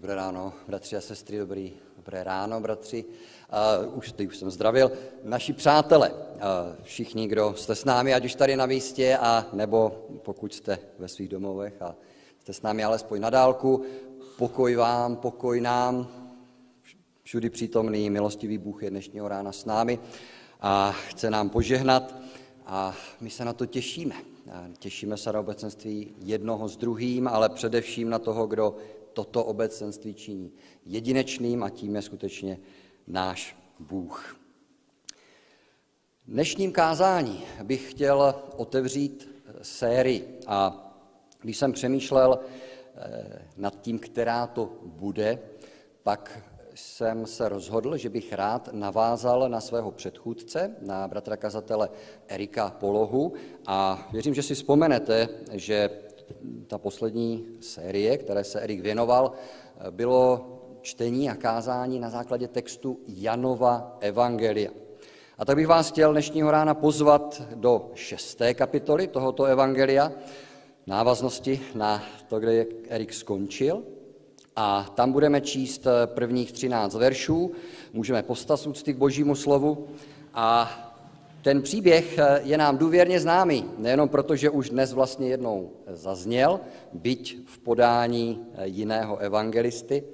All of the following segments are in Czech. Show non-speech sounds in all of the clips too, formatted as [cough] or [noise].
Dobré ráno, bratři a sestry, dobrý, dobré ráno, bratři. Uh, už, teď už jsem zdravil. Naši přátelé, uh, všichni, kdo jste s námi, ať už tady na místě, a nebo pokud jste ve svých domovech a jste s námi alespoň na dálku, pokoj vám, pokoj nám, všudy přítomný milostivý Bůh je dnešního rána s námi a chce nám požehnat a my se na to těšíme. Těšíme se na obecenství jednoho s druhým, ale především na toho, kdo toto obecenství činí jedinečným a tím je skutečně náš Bůh. Dnešním kázání bych chtěl otevřít sérii a když jsem přemýšlel eh, nad tím, která to bude, pak jsem se rozhodl, že bych rád navázal na svého předchůdce, na bratra kazatele Erika Polohu a věřím, že si vzpomenete, že ta poslední série, které se Erik věnoval, bylo čtení a kázání na základě textu Janova Evangelia. A tak bych vás chtěl dnešního rána pozvat do šesté kapitoly tohoto Evangelia, návaznosti na to, kde Erik skončil. A tam budeme číst prvních třináct veršů, můžeme postat úcty k božímu slovu a ten příběh eh, je nám důvěrně známý, nejenom proto, že už dnes vlastně jednou zazněl, byť v podání eh, jiného evangelisty,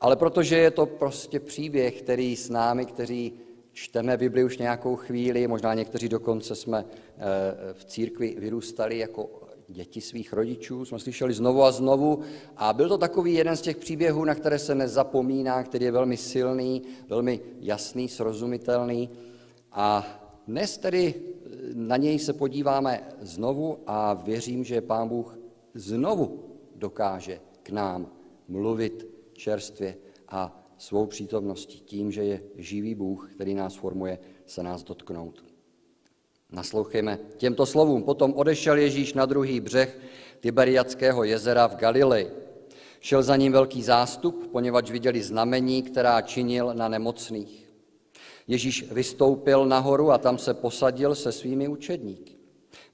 ale protože je to prostě příběh, který s námi, kteří čteme Bibli už nějakou chvíli, možná někteří dokonce jsme eh, v církvi vyrůstali jako děti svých rodičů, jsme slyšeli znovu a znovu a byl to takový jeden z těch příběhů, na které se nezapomíná, který je velmi silný, velmi jasný, srozumitelný a dnes tedy eh, na něj se podíváme znovu a věřím, že Pán Bůh znovu dokáže k nám mluvit čerstvě a svou přítomností, tím, že je živý Bůh, který nás formuje, se nás dotknout. Naslouchejme těmto slovům. Potom odešel Ježíš na druhý břeh Tiberiackého jezera v Galilei. Šel za ním velký zástup, poněvadž viděli znamení, která činil na nemocných. Ježíš vystoupil nahoru a tam se posadil se svými učedníky.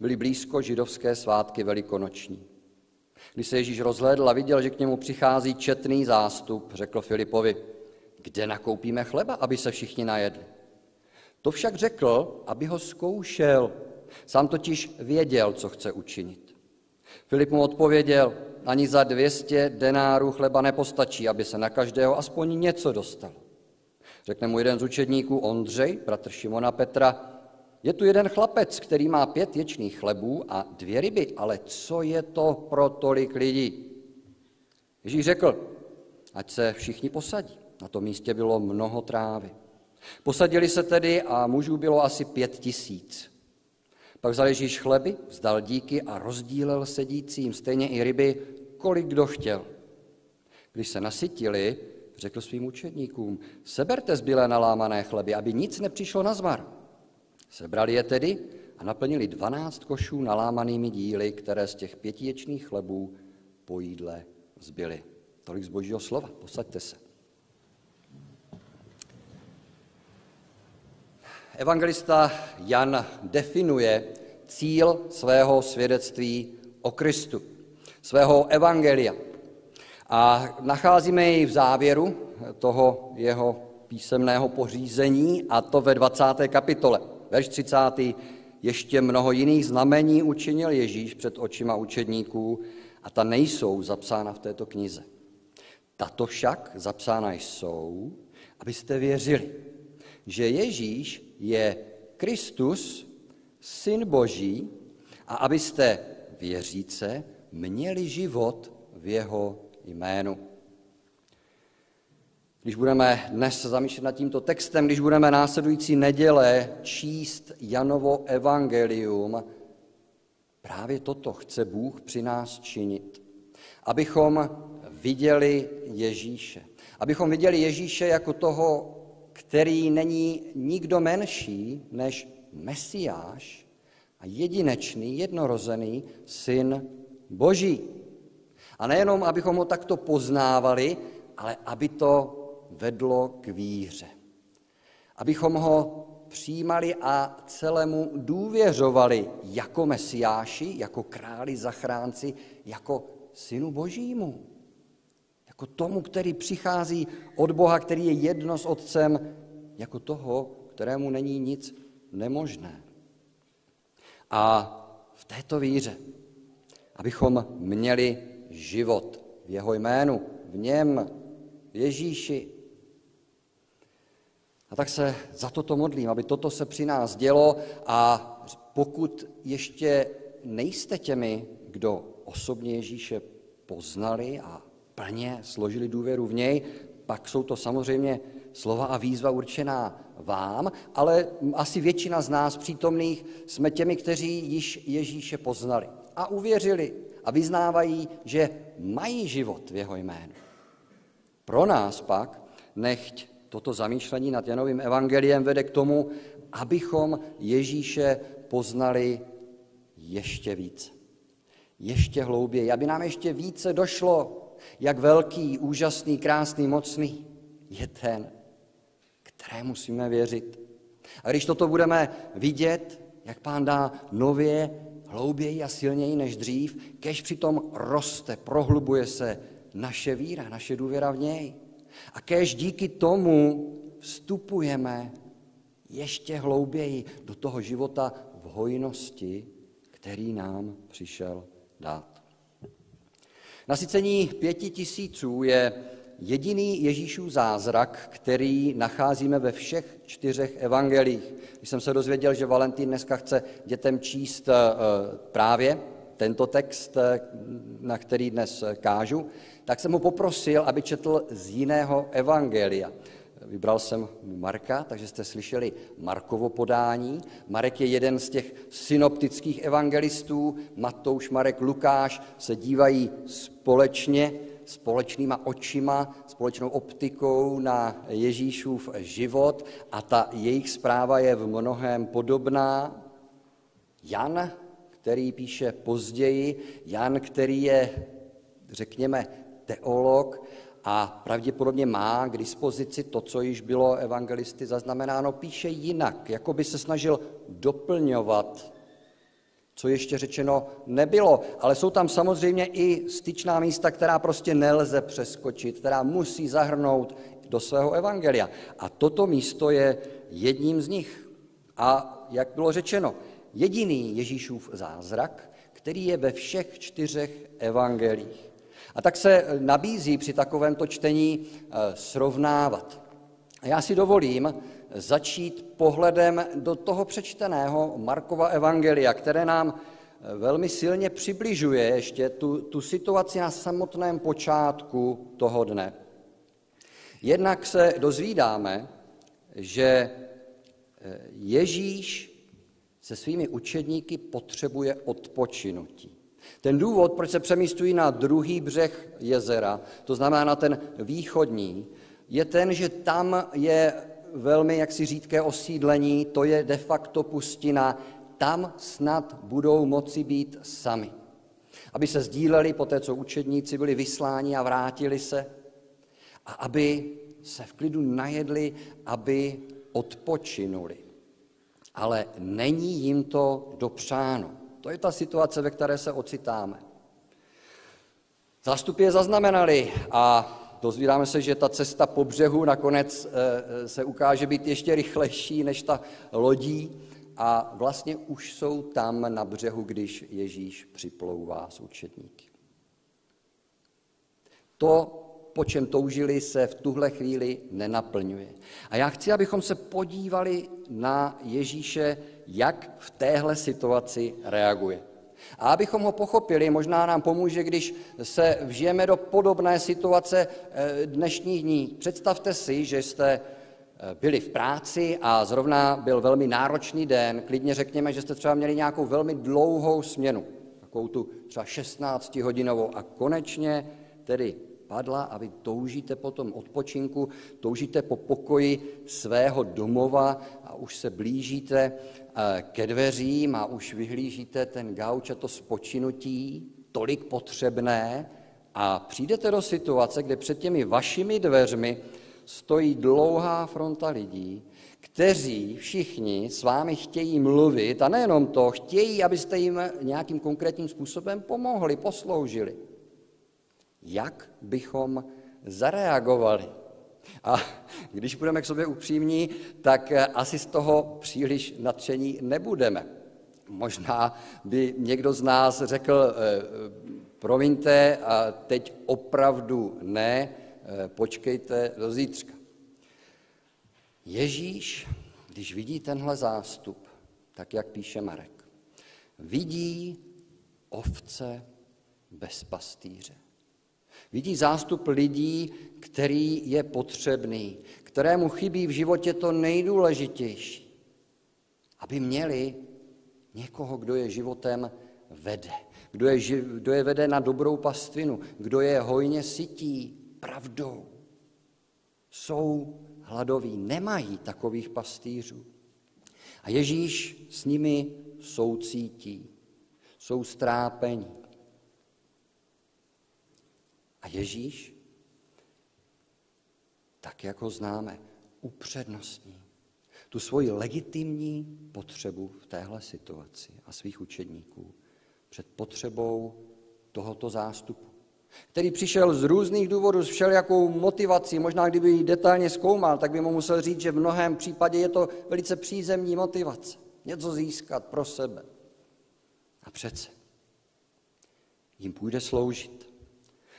Byly blízko židovské svátky velikonoční. Když se Ježíš rozhlédl a viděl, že k němu přichází četný zástup, řekl Filipovi, kde nakoupíme chleba, aby se všichni najedli. To však řekl, aby ho zkoušel. Sám totiž věděl, co chce učinit. Filip mu odpověděl, ani za 200 denárů chleba nepostačí, aby se na každého aspoň něco dostalo. Řekne mu jeden z učedníků, Ondřej, bratr Šimona Petra, je tu jeden chlapec, který má pět ječných chlebů a dvě ryby, ale co je to pro tolik lidí? Ježíš řekl, ať se všichni posadí. Na tom místě bylo mnoho trávy. Posadili se tedy a mužů bylo asi pět tisíc. Pak vzal Ježíš chleby, vzdal díky a rozdílel sedícím, stejně i ryby, kolik kdo chtěl. Když se nasytili, řekl svým učedníkům, seberte zbylé nalámané chleby, aby nic nepřišlo na zmar. Sebrali je tedy a naplnili dvanáct košů nalámanými díly, které z těch pětiječných chlebů po jídle zbyly. Tolik z božího slova. Posaďte se. Evangelista Jan definuje cíl svého svědectví o Kristu, svého evangelia. A nacházíme jej v závěru toho jeho písemného pořízení, a to ve 20. kapitole. Verš 30. Ještě mnoho jiných znamení učinil Ježíš před očima učedníků a ta nejsou zapsána v této knize. Tato však zapsána jsou, abyste věřili, že Ježíš je Kristus, Syn Boží, a abyste věříce měli život v jeho jménu. Když budeme dnes zamýšlet nad tímto textem, když budeme následující neděle číst Janovo evangelium, právě toto chce Bůh při nás činit. Abychom viděli Ježíše. Abychom viděli Ježíše jako toho, který není nikdo menší než Mesiáš a jedinečný, jednorozený syn Boží. A nejenom, abychom ho takto poznávali, ale aby to vedlo k víře. Abychom ho přijímali a celému důvěřovali jako mesiáši, jako králi zachránci, jako synu božímu, Jako tomu, který přichází od Boha, který je jedno s Otcem, jako toho, kterému není nic nemožné. A v této víře, abychom měli život v jeho jménu, v něm, v Ježíši. A tak se za toto modlím, aby toto se při nás dělo a pokud ještě nejste těmi, kdo osobně Ježíše poznali a plně složili důvěru v něj, pak jsou to samozřejmě slova a výzva určená vám, ale asi většina z nás přítomných jsme těmi, kteří již Ježíše poznali a uvěřili a vyznávají, že mají život v jeho jménu. Pro nás pak nechť toto zamýšlení nad Janovým evangeliem vede k tomu, abychom Ježíše poznali ještě více. Ještě hlouběji, aby nám ještě více došlo, jak velký, úžasný, krásný, mocný je ten, kterému musíme věřit. A když toto budeme vidět, jak pán dá nově, hlouběji a silněji než dřív, kež přitom roste, prohlubuje se naše víra, naše důvěra v něj. A kež díky tomu vstupujeme ještě hlouběji do toho života v hojnosti, který nám přišel dát. Nasycení pěti tisíců je jediný Ježíšův zázrak, který nacházíme ve všech čtyřech evangelích. Když jsem se dozvěděl, že Valentín dneska chce dětem číst eh, právě tento text, eh, na který dnes kážu, tak jsem mu poprosil, aby četl z jiného evangelia. Vybral jsem Marka, takže jste slyšeli Markovo podání. Marek je jeden z těch synoptických evangelistů. Matouš, Marek, Lukáš se dívají společně, společnýma očima, společnou optikou na Ježíšův život a ta jejich zpráva je v mnohem podobná. Jan, který píše později, Jan, který je, řekněme, teolog, a pravděpodobně má k dispozici to, co již bylo evangelisty zaznamenáno, píše jinak, jako by se snažil doplňovat, co ještě řečeno nebylo. Ale jsou tam samozřejmě i styčná místa, která prostě nelze přeskočit, která musí zahrnout do svého evangelia. A toto místo je jedním z nich. A jak bylo řečeno, jediný Ježíšův zázrak, který je ve všech čtyřech evangelích. A tak se nabízí při takovémto čtení eh, srovnávat. A já si dovolím začít pohledem do toho přečteného Markova evangelia, které nám eh, velmi silně přibližuje ještě tu, tu situaci na samotném počátku toho dne. Jednak se dozvídáme, že eh, Ježíš se svými učedníky potřebuje odpočinutí. Ten důvod, proč se přemístují na druhý břeh jezera, to znamená na ten východní, je ten, že tam je velmi jaksi řídké osídlení, to je de facto pustina, tam snad budou moci být sami. Aby se sdíleli po té, co učedníci byli vysláni a vrátili se, a aby se v klidu najedli, aby odpočinuli. Ale není jim to dopřáno. To je ta situace, ve které se ocitáme. Zástupy je zaznamenali a dozvídáme se, že ta cesta po břehu nakonec eh, eh, se ukáže být ještě rychlejší než ta lodí a vlastně už jsou tam na břehu, když Ježíš připlouvá s učedníky. To, po čem toužili, se v tuhle chvíli nenaplňuje. A já chci, abychom se podívali na Ježíše jak v téhle situaci reaguje. A abychom ho pochopili, možná nám pomůže, když se vžijeme do podobné situace eh, dnešních dní. Představte si, že jste eh, byli v práci a zrovna byl velmi náročný den, klidně řekněme, že jste třeba měli nějakou velmi dlouhou směnu, takovou tu třeba 16 hodinovou a konečně tedy padla a vy toužíte po tom odpočinku, toužíte po pokoji svého domova a už se blížíte ke dveřím a už vyhlížíte ten gauč a to spočinutí, tolik potřebné, a přijdete do situace, kde před těmi vašimi dveřmi stojí dlouhá fronta lidí, kteří všichni s vámi chtějí mluvit a nejenom to, chtějí, abyste jim nějakým konkrétním způsobem pomohli, posloužili jak bychom zareagovali. A když budeme k sobě upřímní, tak asi z toho příliš nadšení nebudeme. Možná by někdo z nás řekl, eh, promiňte, a teď opravdu ne, eh, počkejte do zítřka. Ježíš, když vidí tenhle zástup, tak jak píše Marek, vidí ovce bez pastýře. Vidí zástup lidí, který je potřebný, kterému chybí v životě to nejdůležitější, aby měli někoho, kdo je životem vede, kdo je, kdo je vede na dobrou pastvinu, kdo je hojně sytí pravdou. Jsou hladoví, nemají takových pastýřů. A Ježíš s nimi soucítí, jsou strápení. A Ježíš, tak jak ho známe, upřednostní tu svoji legitimní potřebu v téhle situaci a svých učedníků před potřebou tohoto zástupu, který přišel z různých důvodů, s všelijakou motivací, možná kdyby ji detailně zkoumal, tak by mu musel říct, že v mnohém případě je to velice přízemní motivace. Něco získat pro sebe. A přece jim půjde sloužit.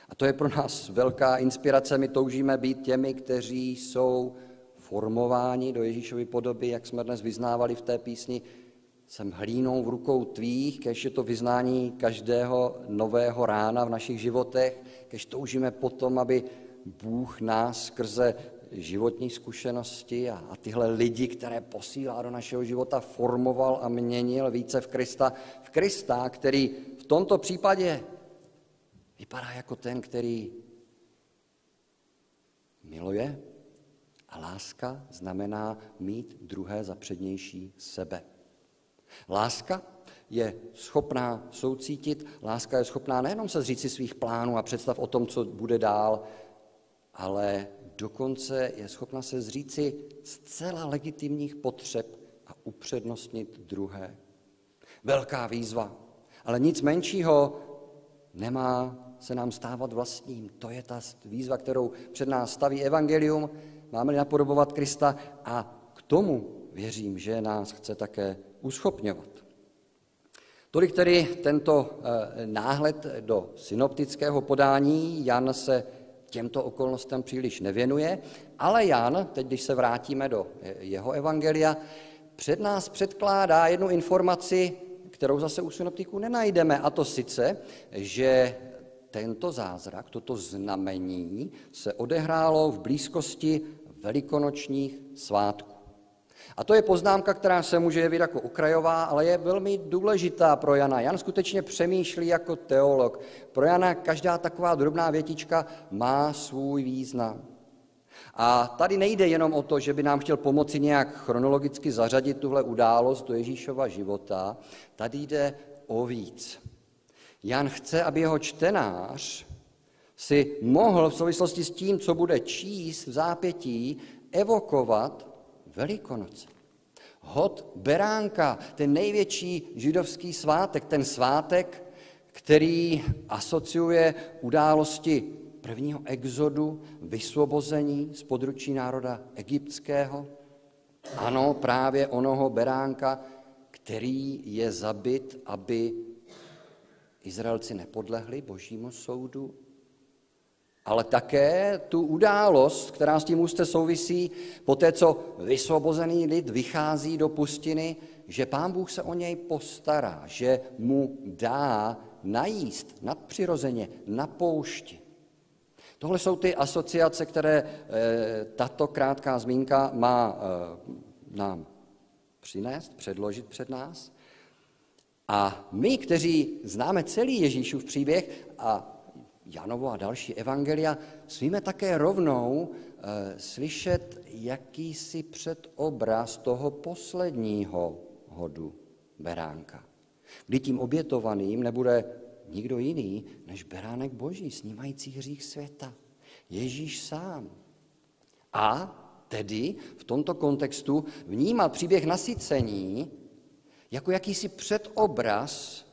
A to je pro nás velká inspirace. My toužíme být těmi, kteří jsou formováni do Ježíšovy podoby, jak jsme dnes vyznávali v té písni, jsem hlínou v rukou tvých, kež je to vyznání každého nového rána v našich životech, kež toužíme potom, aby Bůh nás skrze životní zkušenosti a, a tyhle lidi, které posílá do našeho života, formoval a měnil více v Krista. V Krista, který v tomto případě vypadá jako ten, který miluje, a láska znamená mít druhé za přednější sebe. Láska je schopná soucítit, láska je schopná nejenom se zříci svých plánů a představ o tom, co bude dál, ale dokonce je schopna se zříci zcela legitimních potřeb a upřednostnit druhé. Velká výzva, ale nic menšího nemá se nám stávat vlastním. To je ta výzva, kterou před nás staví evangelium máme-li napodobovat Krista a k tomu věřím, že nás chce také uschopňovat. Tolik tedy tento eh, náhled do synoptického podání. Jan se těmto okolnostem příliš nevěnuje, ale Jan, teď když se vrátíme do eh, jeho evangelia, před nás předkládá jednu informaci, kterou zase u synoptiků nenajdeme, a to sice, že tento zázrak, toto znamení se odehrálo v blízkosti velikonočních svátků. A to je poznámka, která se může jevit jako okrajová, ale je velmi důležitá pro Jana. Jan skutečně přemýšlí jako teolog. Pro Jana každá taková drobná větička má svůj význam. A tady nejde jenom o to, že by nám chtěl pomoci nějak chronologicky zařadit tuhle událost do Ježíšova života, tady jde o víc. Jan chce, aby jeho čtenář si mohl v souvislosti s tím, co bude číst v zápětí, evokovat Velikonoce. Hod beránka, ten největší židovský svátek, ten svátek, který asociuje události prvního exodu, vysvobození z područí národa egyptského. Ano, právě onoho beránka, který je zabit, aby Izraelci nepodlehli božímu soudu, ale také tu událost, která s tím úzce souvisí, po té, co vysvobozený lid vychází do pustiny, že pán Bůh se o něj postará, že mu dá najíst nadpřirozeně na poušti. Tohle jsou ty asociace, které eh, tato krátká zmínka má eh, nám přinést, předložit před nás. A my, kteří známe celý Ježíšův příběh a Janovo a další evangelia, smíme také rovnou e, slyšet jakýsi předobraz toho posledního hodu beránka, kdy tím obětovaným nebude nikdo jiný než beránek boží, snímající hřích světa. Ježíš sám. A tedy v tomto kontextu vnímat příběh nasycení jako jakýsi předobraz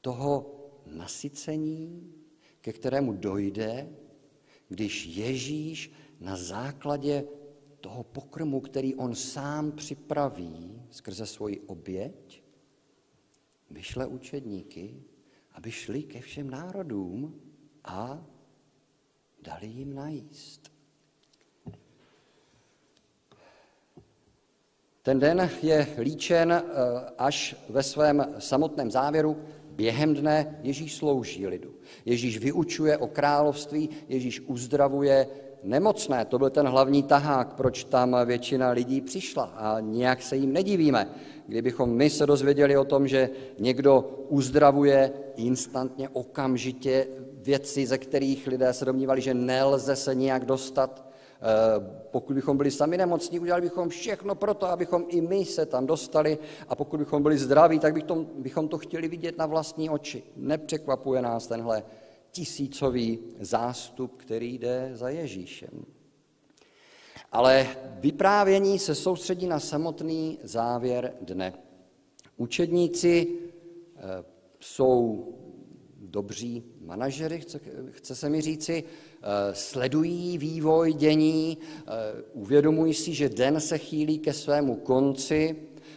toho nasycení, ke kterému dojde, když Ježíš na základě toho pokrmu, který on sám připraví skrze svoji oběť, vyšle učedníky, aby šli ke všem národům a dali jim najíst. Ten den je líčen eh, až ve svém samotném závěru. Během dne Ježíš slouží lidu. Ježíš vyučuje o království, Ježíš uzdravuje nemocné. To byl ten hlavní tahák, proč tam většina lidí přišla a nějak se jim nedivíme. Kdybychom my se dozvěděli o tom, že někdo uzdravuje instantně, okamžitě věci, ze kterých lidé se domnívali, že nelze se nějak dostat, pokud bychom byli sami nemocní, udělali bychom všechno pro to, abychom i my se tam dostali a pokud bychom byli zdraví, tak bychom, to chtěli vidět na vlastní oči. Nepřekvapuje nás tenhle tisícový zástup, který jde za Ježíšem. Ale vyprávění se soustředí na samotný závěr dne. Učedníci eh, jsou dobří manažery, chce, chce se mi říci, Eh, sledují vývoj dění, eh, uvědomují si, že den se chýlí ke svému konci,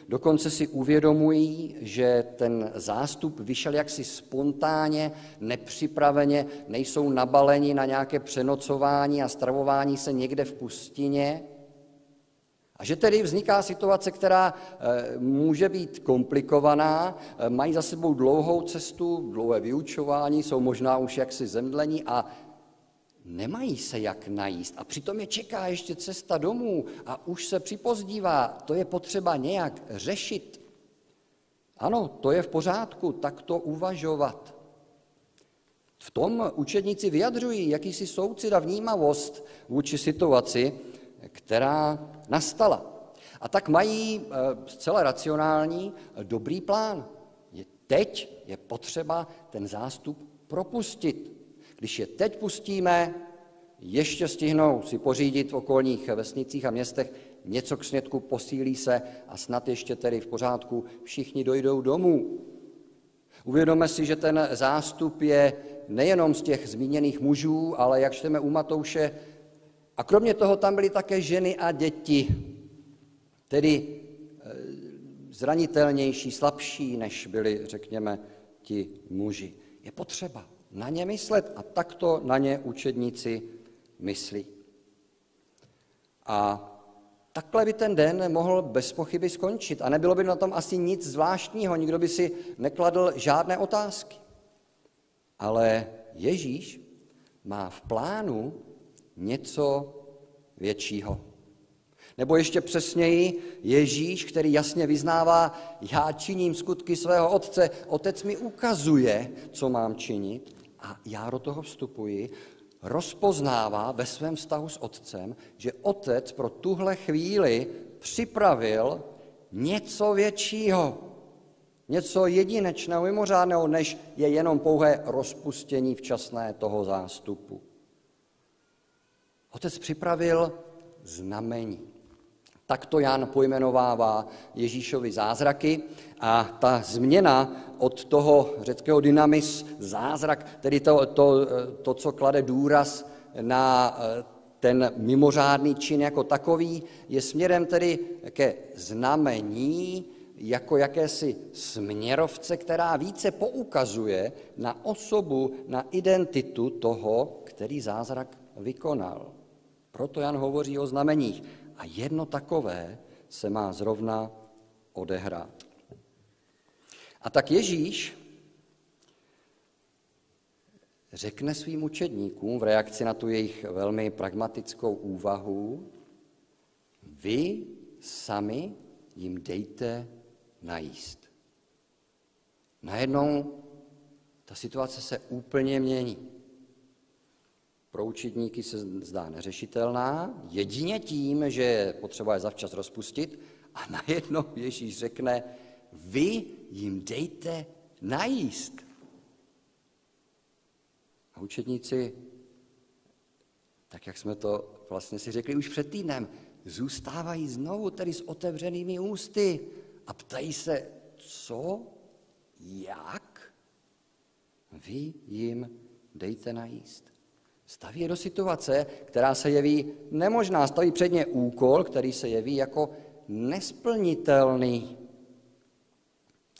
dokonce si uvědomují, že ten zástup vyšel jaksi spontánně, nepřipraveně, nejsou nabaleni na nějaké přenocování a stravování se někde v pustině, a že tedy vzniká situace, která eh, může být komplikovaná, mají za sebou dlouhou cestu, dlouhé vyučování, jsou možná už jaksi zemdlení a nemají se jak najíst a přitom je čeká ještě cesta domů a už se připozdívá, to je potřeba nějak řešit. Ano, to je v pořádku, tak to uvažovat. V tom učedníci vyjadřují jakýsi soucit a vnímavost vůči situaci, která nastala. A tak mají eh, zcela racionální dobrý plán. Teď je potřeba ten zástup propustit. Když je teď pustíme, ještě stihnou si pořídit v okolních vesnicích a městech něco k snědku, posílí se a snad ještě tedy v pořádku všichni dojdou domů. Uvědomme si, že ten zástup je nejenom z těch zmíněných mužů, ale jak čteme u Matouše, a kromě toho tam byly také ženy a děti, tedy eh, zranitelnější, slabší, než byli, řekněme, ti muži. Je potřeba na ně myslet a takto na ně učedníci myslí. A takhle by ten den mohl bez pochyby skončit a nebylo by na tom asi nic zvláštního, nikdo by si nekladl žádné otázky. Ale Ježíš má v plánu něco většího. Nebo ještě přesněji, Ježíš, který jasně vyznává, já činím skutky svého otce, otec mi ukazuje, co mám činit, a já do toho vstupuji, rozpoznává ve svém vztahu s otcem, že otec pro tuhle chvíli připravil něco většího, něco jedinečného, mimořádného, než je jenom pouhé rozpustění včasné toho zástupu. Otec připravil znamení. Tak to Jan pojmenovává Ježíšovi zázraky a ta změna od toho řeckého dynamis, zázrak, tedy to, to, to co klade důraz na eh, ten mimořádný čin jako takový, je směrem tedy ke znamení, jako jakési směrovce, která více poukazuje na osobu, na identitu toho, který zázrak vykonal. Proto Jan hovoří o znameních. A jedno takové se má zrovna odehrát. A tak Ježíš řekne svým učedníkům v reakci na tu jejich velmi pragmatickou úvahu, vy sami jim dejte najíst. Najednou ta situace se úplně mění pro učitníky se zdá neřešitelná, jedině tím, že je potřeba je zavčas rozpustit a najednou Ježíš řekne, vy jim dejte najíst. A učedníci, tak jak jsme to vlastně si řekli už před týdnem, zůstávají znovu tedy s otevřenými ústy a ptají se, co, jak? Vy jim dejte najíst. Staví je do situace, která se jeví nemožná. Staví před ně úkol, který se jeví jako nesplnitelný.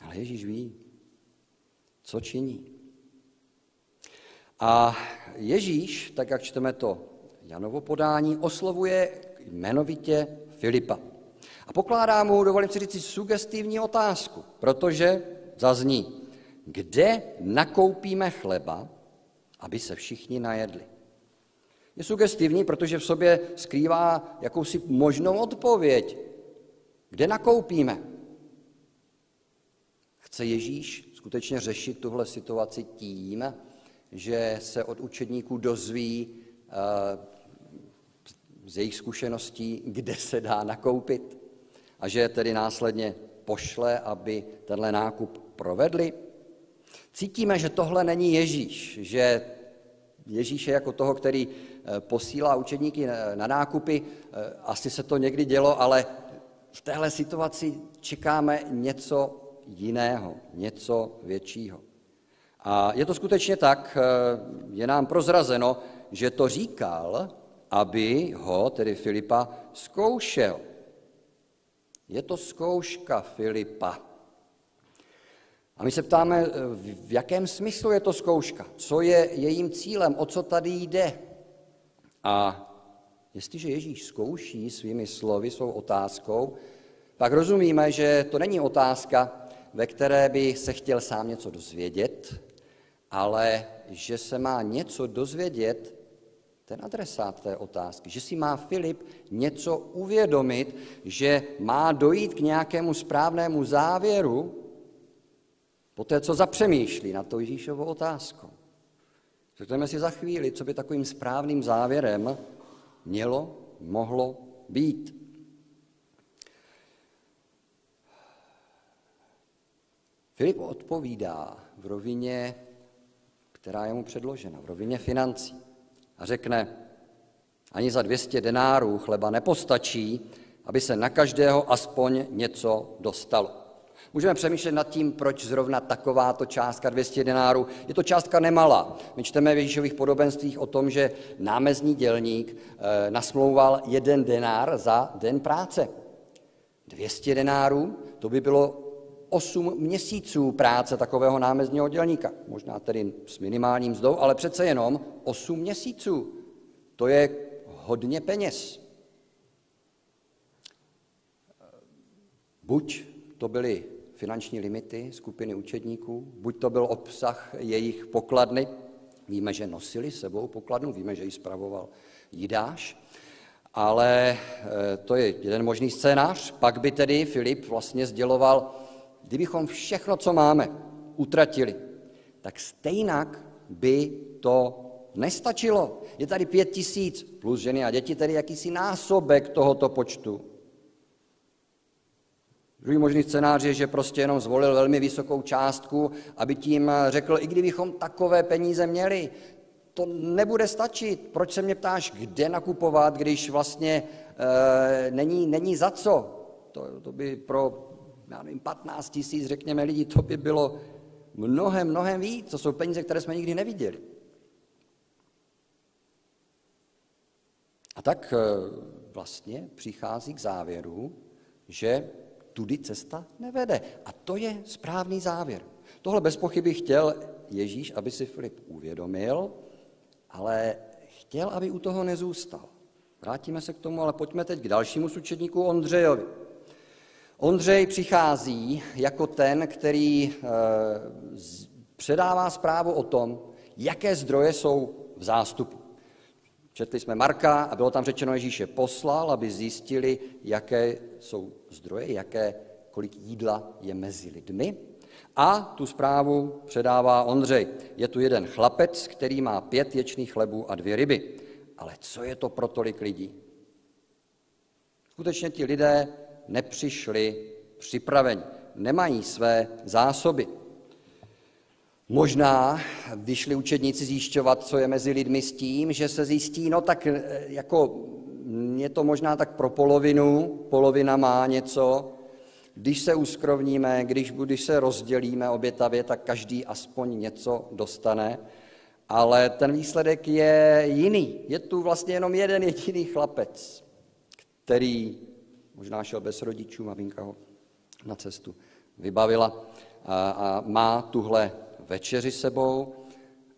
Ale Ježíš ví, co činí. A Ježíš, tak jak čteme to Janovo podání, oslovuje jmenovitě Filipa. A pokládá mu, dovolím si říct, sugestivní otázku, protože zazní, kde nakoupíme chleba, aby se všichni najedli. Je sugestivní, protože v sobě skrývá jakousi možnou odpověď. Kde nakoupíme? Chce Ježíš skutečně řešit tuhle situaci tím, že se od učedníků dozví eh, z jejich zkušeností, kde se dá nakoupit a že tedy následně pošle, aby tenhle nákup provedli? Cítíme, že tohle není Ježíš, že Ježíš je jako toho, který posílá učedníky na nákupy. Eh, asi se to někdy dělo, ale v téhle situaci čekáme něco jiného, něco většího. A je to skutečně tak, eh, je nám prozrazeno, že to říkal, aby ho, tedy Filipa, zkoušel. Je to zkouška Filipa. A my se ptáme, v jakém smyslu je to zkouška, co je jejím cílem, o co tady jde. A jestliže Ježíš zkouší svými slovy, svou otázkou, pak rozumíme, že to není otázka, ve které by se chtěl sám něco dozvědět, ale že se má něco dozvědět ten adresát té otázky, že si má Filip něco uvědomit, že má dojít k nějakému správnému závěru, po té, co zapřemýšlí na to Ježíšovou otázkou. Řekneme si za chvíli, co by takovým správným závěrem mělo, mohlo být. Filip odpovídá v rovině, která je mu předložena, v rovině financí. A řekne, ani za 200 denárů chleba nepostačí, aby se na každého aspoň něco dostalo. Můžeme přemýšlet nad tím, proč zrovna takováto částka 200 denárů. Je to částka nemalá. My čteme v Ježíšových podobenstvích o tom, že námezní dělník e, nasmlouval jeden denár za den práce. 200 denárů, to by bylo 8 měsíců práce takového námezního dělníka. Možná tedy s minimálním mzdou, ale přece jenom 8 měsíců. To je hodně peněz. Buď to byly finanční limity skupiny učedníků, buď to byl obsah jejich pokladny, víme, že nosili sebou pokladnu, víme, že ji spravoval Jidáš, ale eh, to je jeden možný scénář. Pak by tedy Filip vlastně sděloval, kdybychom všechno, co máme, utratili, tak stejnak by to nestačilo. Je tady pět tisíc plus ženy a děti, tedy jakýsi násobek tohoto počtu. Druhý možný scénář je, že prostě jenom zvolil velmi vysokou částku, aby tím řekl, i kdybychom takové peníze měli, to nebude stačit. Proč se mě ptáš, kde nakupovat, když vlastně e, není, není za co? To, to by pro, já nevím, 15 tisíc, řekněme, lidí, to by bylo mnohem, mnohem víc. To jsou peníze, které jsme nikdy neviděli. A tak e, vlastně přichází k závěru, že tudy cesta nevede. A to je správný závěr. Tohle bez pochyby chtěl Ježíš, aby si Filip uvědomil, ale chtěl, aby u toho nezůstal. Vrátíme se k tomu, ale pojďme teď k dalšímu sučedníku Ondřejovi. Ondřej přichází jako ten, který e, předává zprávu o tom, jaké zdroje jsou v zástupu. Četli jsme Marka a bylo tam řečeno, Ježíš je poslal, aby zjistili, jaké jsou zdroje, jaké, kolik jídla je mezi lidmi. A tu zprávu předává Ondřej. Je tu jeden chlapec, který má pět ječných chlebů a dvě ryby. Ale co je to pro tolik lidí? Skutečně ti lidé nepřišli připraveni, nemají své zásoby. Možná vyšli učedníci zjišťovat, co je mezi lidmi s tím, že se zjistí, no tak eh, jako je to možná tak pro polovinu, polovina má něco, když se uskrovníme, když, když se rozdělíme obětavě, tak každý aspoň něco dostane. ale ten výsledek je jiný. Je tu vlastně jenom jeden jediný chlapec, který možná šel bez rodičů, maminka ho na cestu vybavila a, a má tuhle večeři sebou,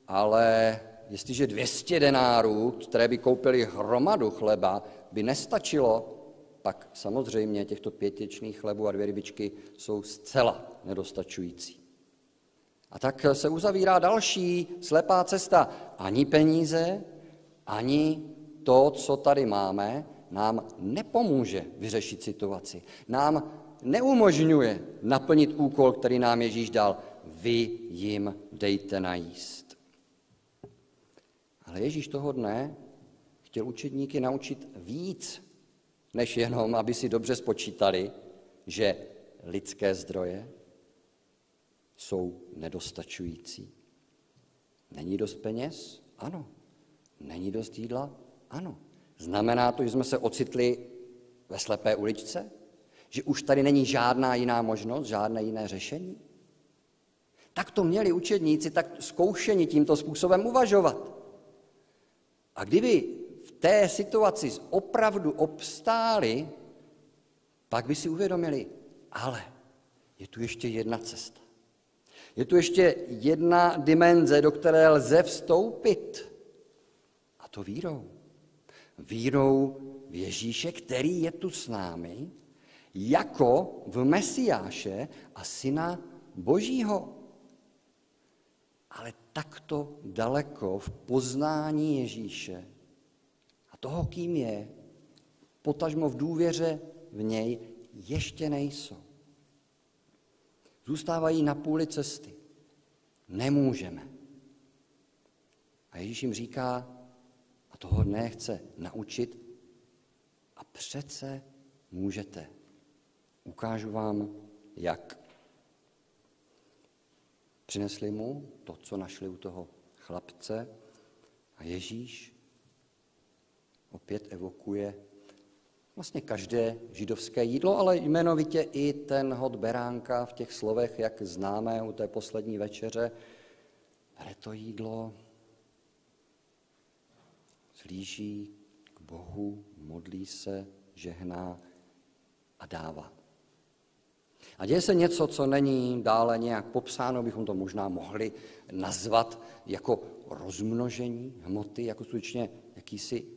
ale jestliže 200 denárů, které by koupili hromadu chleba, by nestačilo, pak samozřejmě těchto pětěčných chlebů a dvě rybičky jsou zcela nedostačující. A tak se uzavírá další slepá cesta. Ani peníze, ani to, co tady máme, nám nepomůže vyřešit situaci. Nám neumožňuje naplnit úkol, který nám Ježíš dal. Vy jim dejte najíst. Ale Ježíš toho dne chtěl učedníky naučit víc, než jenom, aby si dobře spočítali, že lidské zdroje jsou nedostačující. Není dost peněz? Ano. Není dost jídla? Ano. Znamená to, že jsme se ocitli ve slepé uličce? Že už tady není žádná jiná možnost, žádné jiné řešení? Tak to měli učedníci tak zkoušeni tímto způsobem uvažovat. A kdyby té situaci opravdu obstáli, pak by si uvědomili, ale je tu ještě jedna cesta. Je tu ještě jedna dimenze, do které lze vstoupit. A to vírou. Vírou v Ježíše, který je tu s námi, jako v Mesiáše a Syna Božího. Ale takto daleko v poznání Ježíše toho, kým je, potažmo v důvěře v něj, ještě nejsou. Zůstávají na půli cesty. Nemůžeme. A Ježíš jim říká, a toho dne chce naučit, a přece můžete. Ukážu vám, jak. Přinesli mu to, co našli u toho chlapce a Ježíš opět evokuje vlastně každé židovské jídlo, ale jmenovitě i ten hod beránka v těch slovech, jak známe u té poslední večeře. Bere to jídlo, zlíží k Bohu, modlí se, žehná a dává. A děje se něco, co není dále nějak popsáno, bychom to možná mohli nazvat jako rozmnožení hmoty, jako skutečně jakýsi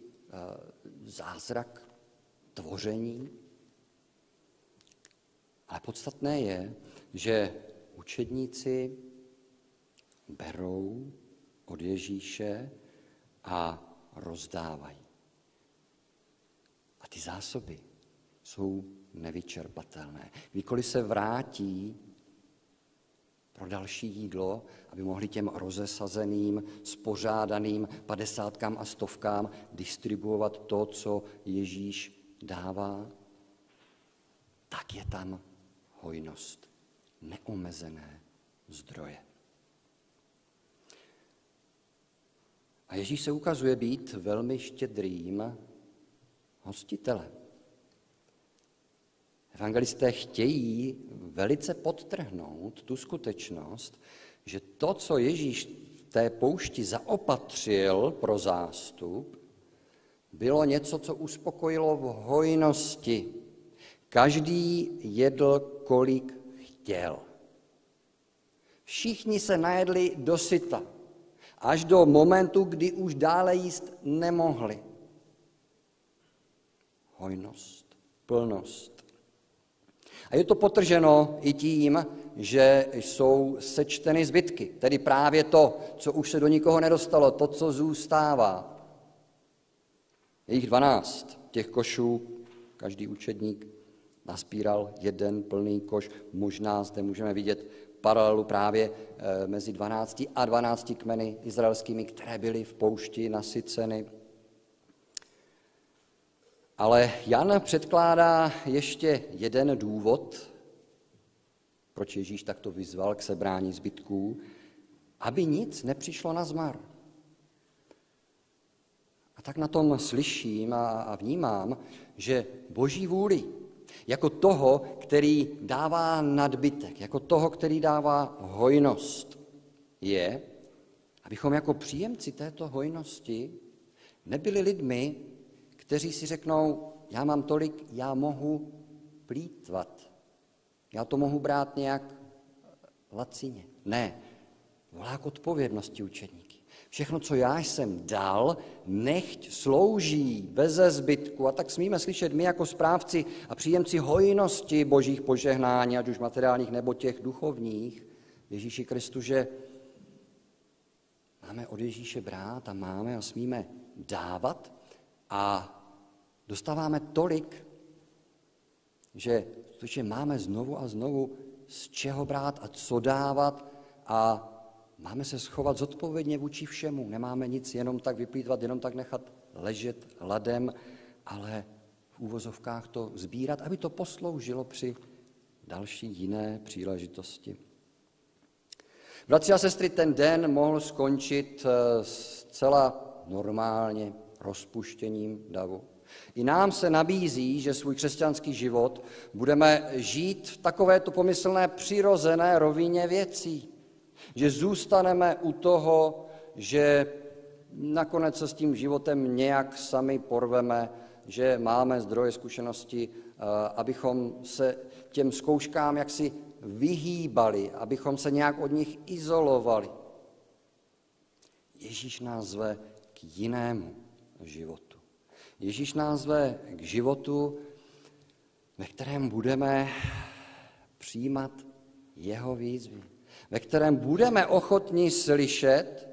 zázrak tvoření. Ale podstatné je, že učedníci berou od Ježíše a rozdávají. A ty zásoby jsou nevyčerpatelné. Kdykoliv se vrátí pro další jídlo, aby mohli těm rozesazeným, spořádaným padesátkám a stovkám distribuovat to, co Ježíš dává, tak je tam hojnost, neomezené zdroje. A Ježíš se ukazuje být velmi štědrým hostitelem. Evangelisté chtějí velice podtrhnout tu skutečnost, že to, co Ježíš v té poušti zaopatřil pro zástup, bylo něco, co uspokojilo v hojnosti. Každý jedl, kolik chtěl. Všichni se najedli dosyta, až do momentu, kdy už dále jíst nemohli. Hojnost, plnost. A je to potrženo i tím, že jsou sečteny zbytky, tedy právě to, co už se do nikoho nedostalo, to, co zůstává. Je dvanáct těch košů, každý učedník naspíral jeden plný koš. Možná zde můžeme vidět paralelu právě eh, mezi 12 a 12 kmeny izraelskými, které byly v poušti nasyceny. Ale Jan předkládá ještě jeden důvod, proč Ježíš takto vyzval k sebrání zbytků, aby nic nepřišlo na zmar. A tak na tom slyším a vnímám, že boží vůli, jako toho, který dává nadbytek, jako toho, který dává hojnost, je, Abychom jako příjemci této hojnosti nebyli lidmi, kteří si řeknou, já mám tolik, já mohu plítvat. Já to mohu brát nějak lacině. Ne, volá k odpovědnosti učedníky. Všechno, co já jsem dal, nechť slouží bez zbytku. A tak smíme slyšet my jako správci a příjemci hojnosti božích požehnání, ať už materiálních nebo těch duchovních, Ježíši Kristu, že máme od Ježíše brát a máme a smíme dávat a dostáváme tolik, že skutečně máme znovu a znovu z čeho brát a co dávat a máme se schovat zodpovědně vůči všemu. Nemáme nic jenom tak vyplýtvat, jenom tak nechat ležet ladem, ale v úvozovkách to sbírat, aby to posloužilo při další jiné příležitosti. Bratři a sestry, ten den mohl skončit eh, zcela normálně rozpuštěním davu. I nám se nabízí, že svůj křesťanský život budeme žít v takovéto pomyslné přirozené rovině věcí. Že zůstaneme u toho, že nakonec se s tím životem nějak sami porveme, že máme zdroje zkušenosti, eh, abychom se těm zkouškám jaksi vyhýbali, abychom se nějak od nich izolovali. Ježíš nás zve k jinému životu. Ježíš nás zve k životu, ve kterém budeme přijímat jeho výzvy, ve kterém budeme ochotní slyšet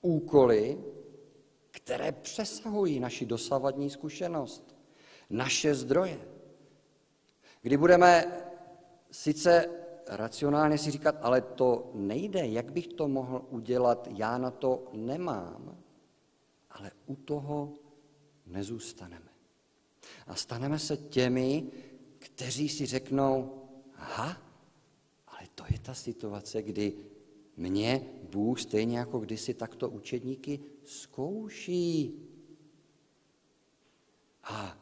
úkoly, které přesahují naši dosavadní zkušenost, naše zdroje. Kdy budeme sice racionálně si říkat, ale to nejde, jak bych to mohl udělat, já na to nemám, ale u toho nezůstaneme. A staneme se těmi, kteří si řeknou, aha, ale to je ta situace, kdy mě Bůh stejně jako kdysi takto učedníky zkouší. A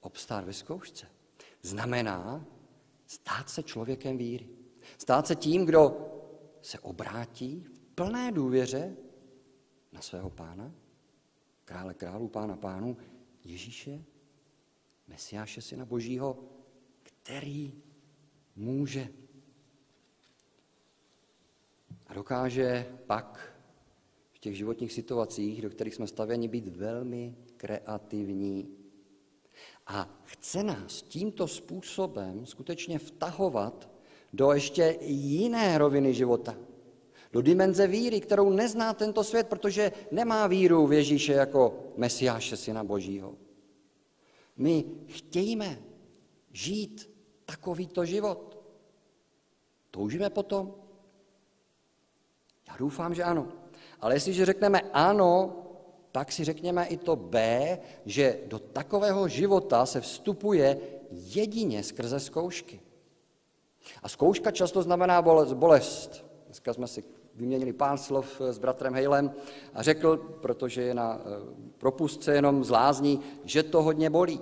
obstát ve zkoušce znamená stát se člověkem víry. Stát se tím, kdo se obrátí v plné důvěře na svého pána krále králů, pána pánů, Ježíše, Mesiáše, syna Božího, který může a dokáže pak v těch životních situacích, do kterých jsme stavěni, být velmi kreativní. A chce nás tímto způsobem skutečně vtahovat do ještě jiné roviny života do dimenze víry, kterou nezná tento svět, protože nemá víru v Ježíše jako Mesiáše, Syna Božího. My chtějme žít takovýto život. Toužíme potom? Já doufám, že ano. Ale jestliže řekneme ano, tak si řekněme i to B, že do takového života se vstupuje jedině skrze zkoušky. A zkouška často znamená bolest. Dneska jsme si vyměnili pár slov s bratrem Hejlem a řekl, protože je na eh, propustce jenom zlázní, že to hodně bolí.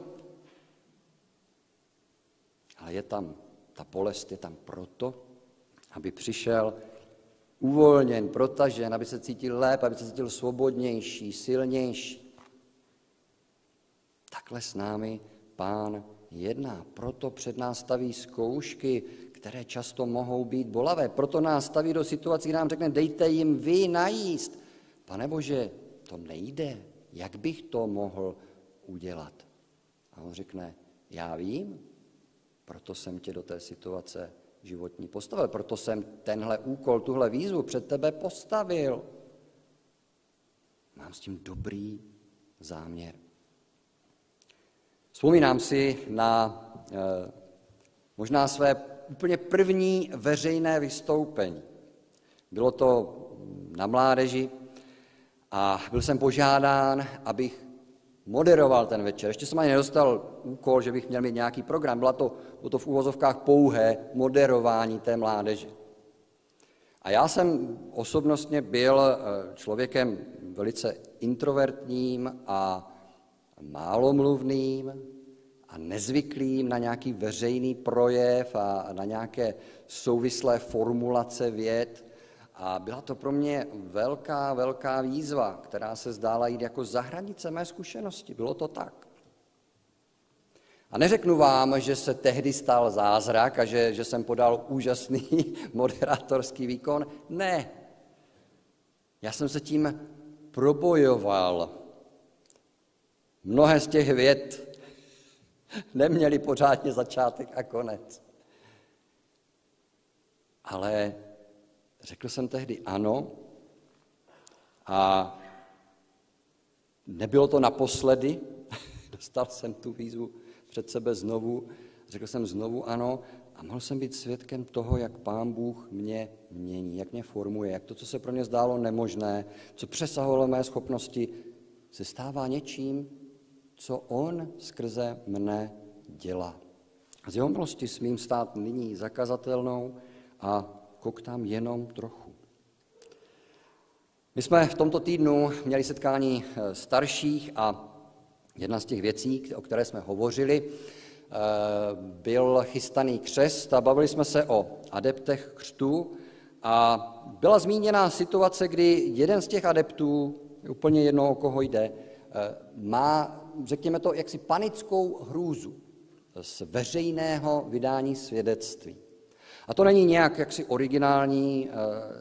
Ale je tam, ta bolest je tam proto, aby přišel uvolněn, protažen, aby se cítil lépe, aby se cítil svobodnější, silnější. Takhle s námi pán jedná. Proto před nás staví zkoušky, které často mohou být bolavé. Proto nás staví do situací, kdy nám řekne, dejte jim vy najíst. Pane Bože, to nejde. Jak bych to mohl udělat? A on řekne, já vím, proto jsem tě do té situace životní postavil, proto jsem tenhle úkol, tuhle výzvu před tebe postavil. Mám s tím dobrý záměr. Vzpomínám si na eh, možná své úplně první veřejné vystoupení. Bylo to na mládeži a byl jsem požádán, abych moderoval ten večer. Ještě jsem ani nedostal úkol, že bych měl mít nějaký program. Bylo to, bylo to v úvozovkách pouhé moderování té mládeže. A já jsem osobnostně byl eh, člověkem velice introvertním a málomluvným, a nezvyklým na nějaký veřejný projev a na nějaké souvislé formulace věd. A byla to pro mě velká, velká výzva, která se zdála jít jako za hranice mé zkušenosti. Bylo to tak. A neřeknu vám, že se tehdy stal zázrak a že, že jsem podal úžasný [laughs] moderátorský výkon. Ne. Já jsem se tím probojoval. Mnohé z těch věd neměly pořádně začátek a konec. Ale řekl jsem tehdy ano a nebylo to naposledy, [laughs] dostal jsem tu výzvu před sebe znovu, řekl jsem znovu ano a mohl jsem být svědkem toho, jak Pán Bůh mě mění, jak mě formuje, jak to, co se pro mě zdálo nemožné, co přesahovalo mé schopnosti, se stává něčím, co On skrze mne dělá. Z jeho milosti smím stát nyní zakazatelnou a koktám jenom trochu. My jsme v tomto týdnu měli setkání eh, starších a Jedna z těch věcí, o které jsme hovořili, eh, byl chystaný křest a bavili jsme se o adeptech křtu a byla zmíněna situace, kdy jeden z těch adeptů, úplně jedno, o koho jde, eh, má, řekněme to, jaksi panickou hrůzu z veřejného vydání svědectví. A to není nějak jaksi originální eh,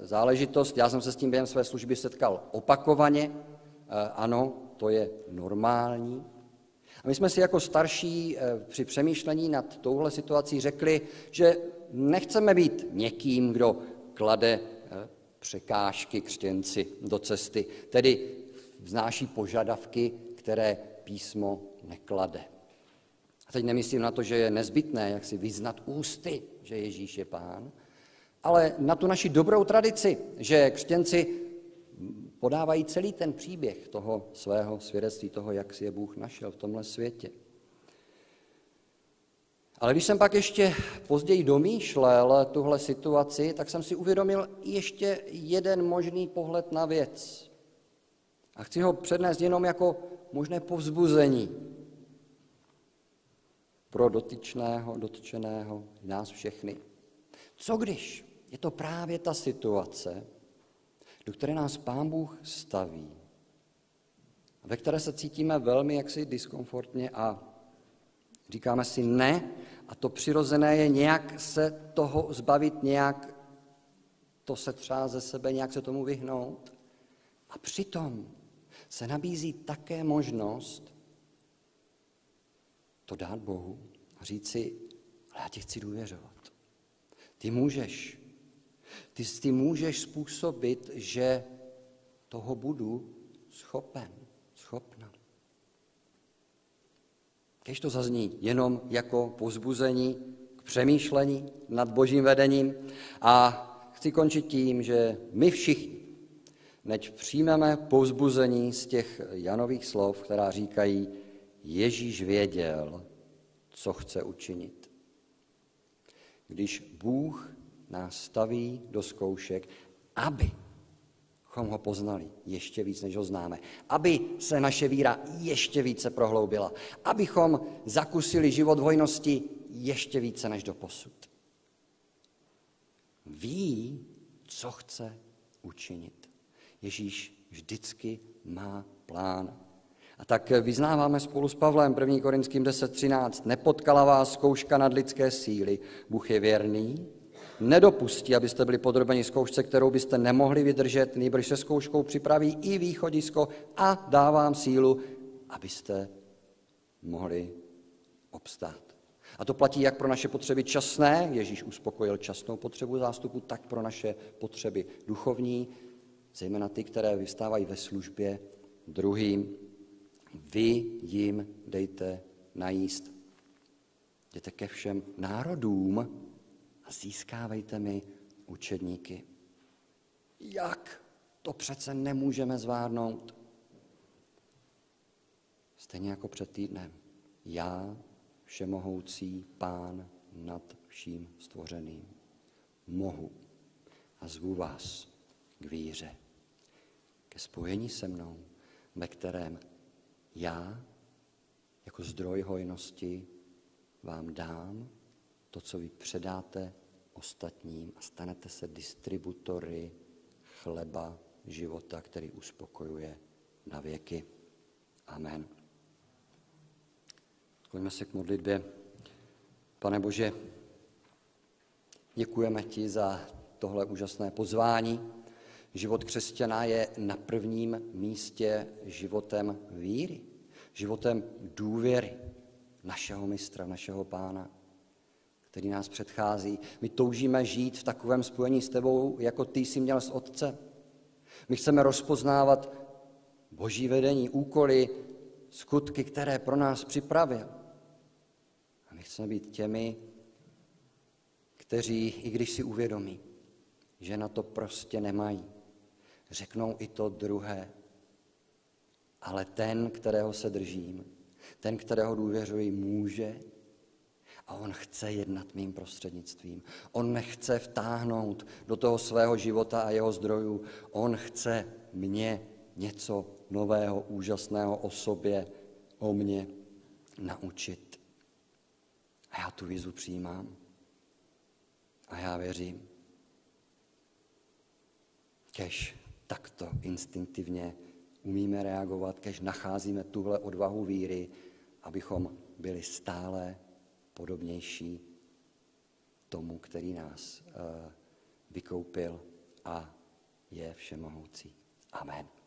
záležitost. Já jsem se s tím během své služby setkal opakovaně. Ano, to je normální. A my jsme si jako starší eh, při přemýšlení nad touhle situací řekli, že nechceme být někým, kdo klade eh, překážky křtěnci do cesty, tedy vznáší požadavky, které písmo neklade. A teď nemyslím na to, že je nezbytné, jak si vyznat ústy, že Ježíš je pán, ale na tu naši dobrou tradici, že křtěnci podávají celý ten příběh toho svého svědectví, toho, jak si je Bůh našel v tomhle světě. Ale když jsem pak ještě později domýšlel tuhle situaci, tak jsem si uvědomil ještě jeden možný pohled na věc. A chci ho přednést jenom jako možné povzbuzení pro dotyčného, dotčeného, nás všechny. Co když je to právě ta situace, do které nás Pán Bůh staví, ve které se cítíme velmi jaksi diskomfortně a říkáme si ne, a to přirozené je nějak se toho zbavit, nějak to se třeba ze sebe, nějak se tomu vyhnout. A přitom se nabízí také možnost to dát Bohu a říct si, ale já ti chci důvěřovat. Ty můžeš ty, ty můžeš způsobit, že toho budu schopen, schopna. Když to zazní jenom jako pozbuzení k přemýšlení nad božím vedením a chci končit tím, že my všichni, než přijmeme povzbuzení z těch Janových slov, která říkají, Ježíš věděl, co chce učinit. Když Bůh nás staví do zkoušek, aby ho poznali ještě víc, než ho známe. Aby se naše víra ještě více prohloubila. Abychom zakusili život v hojnosti ještě více než do posud. Ví, co chce učinit. Ježíš vždycky má plán. A tak vyznáváme spolu s Pavlem 1. Korinským 10.13. Nepotkala vás zkouška nad lidské síly. Bůh je věrný, nedopustí, abyste byli podrobeni zkoušce, kterou byste nemohli vydržet, nejbrž se zkouškou připraví i východisko a dávám sílu, abyste mohli obstát. A to platí jak pro naše potřeby časné, Ježíš uspokojil časnou potřebu zástupu, tak pro naše potřeby duchovní, zejména ty, které vystávají ve službě druhým. Vy jim dejte najíst. Jděte ke všem národům, a získávejte mi učedníky. Jak? To přece nemůžeme zvládnout. Stejně jako před týdnem. Já, všemohoucí pán nad vším stvořeným, mohu a zvu vás k víře, ke spojení se mnou, ve kterém já jako zdroj hojnosti vám dám to, co vy předáte ostatním a stanete se distributory chleba života, který uspokojuje na věky. Amen. Skloňme se k modlitbě. Pane Bože, děkujeme ti za tohle úžasné pozvání. Život křesťana je na prvním místě životem víry, životem důvěry našeho mistra, našeho pána, který nás předchází. My toužíme žít v takovém spojení s tebou, jako ty jsi měl s otcem. My chceme rozpoznávat boží vedení, úkoly, skutky, které pro nás připravil. A my chceme být těmi, kteří, i když si uvědomí, že na to prostě nemají, řeknou i to druhé. Ale ten, kterého se držím, ten, kterého důvěřuji, může a on chce jednat mým prostřednictvím. On nechce vtáhnout do toho svého života a jeho zdrojů. On chce mě něco nového, úžasného o sobě, o mně naučit. A já tu výzvu přijímám. A já věřím, kež takto instinktivně umíme reagovat, kež nacházíme tuhle odvahu víry, abychom byli stále podobnější tomu, který nás uh, vykoupil a je všemohoucí. Amen.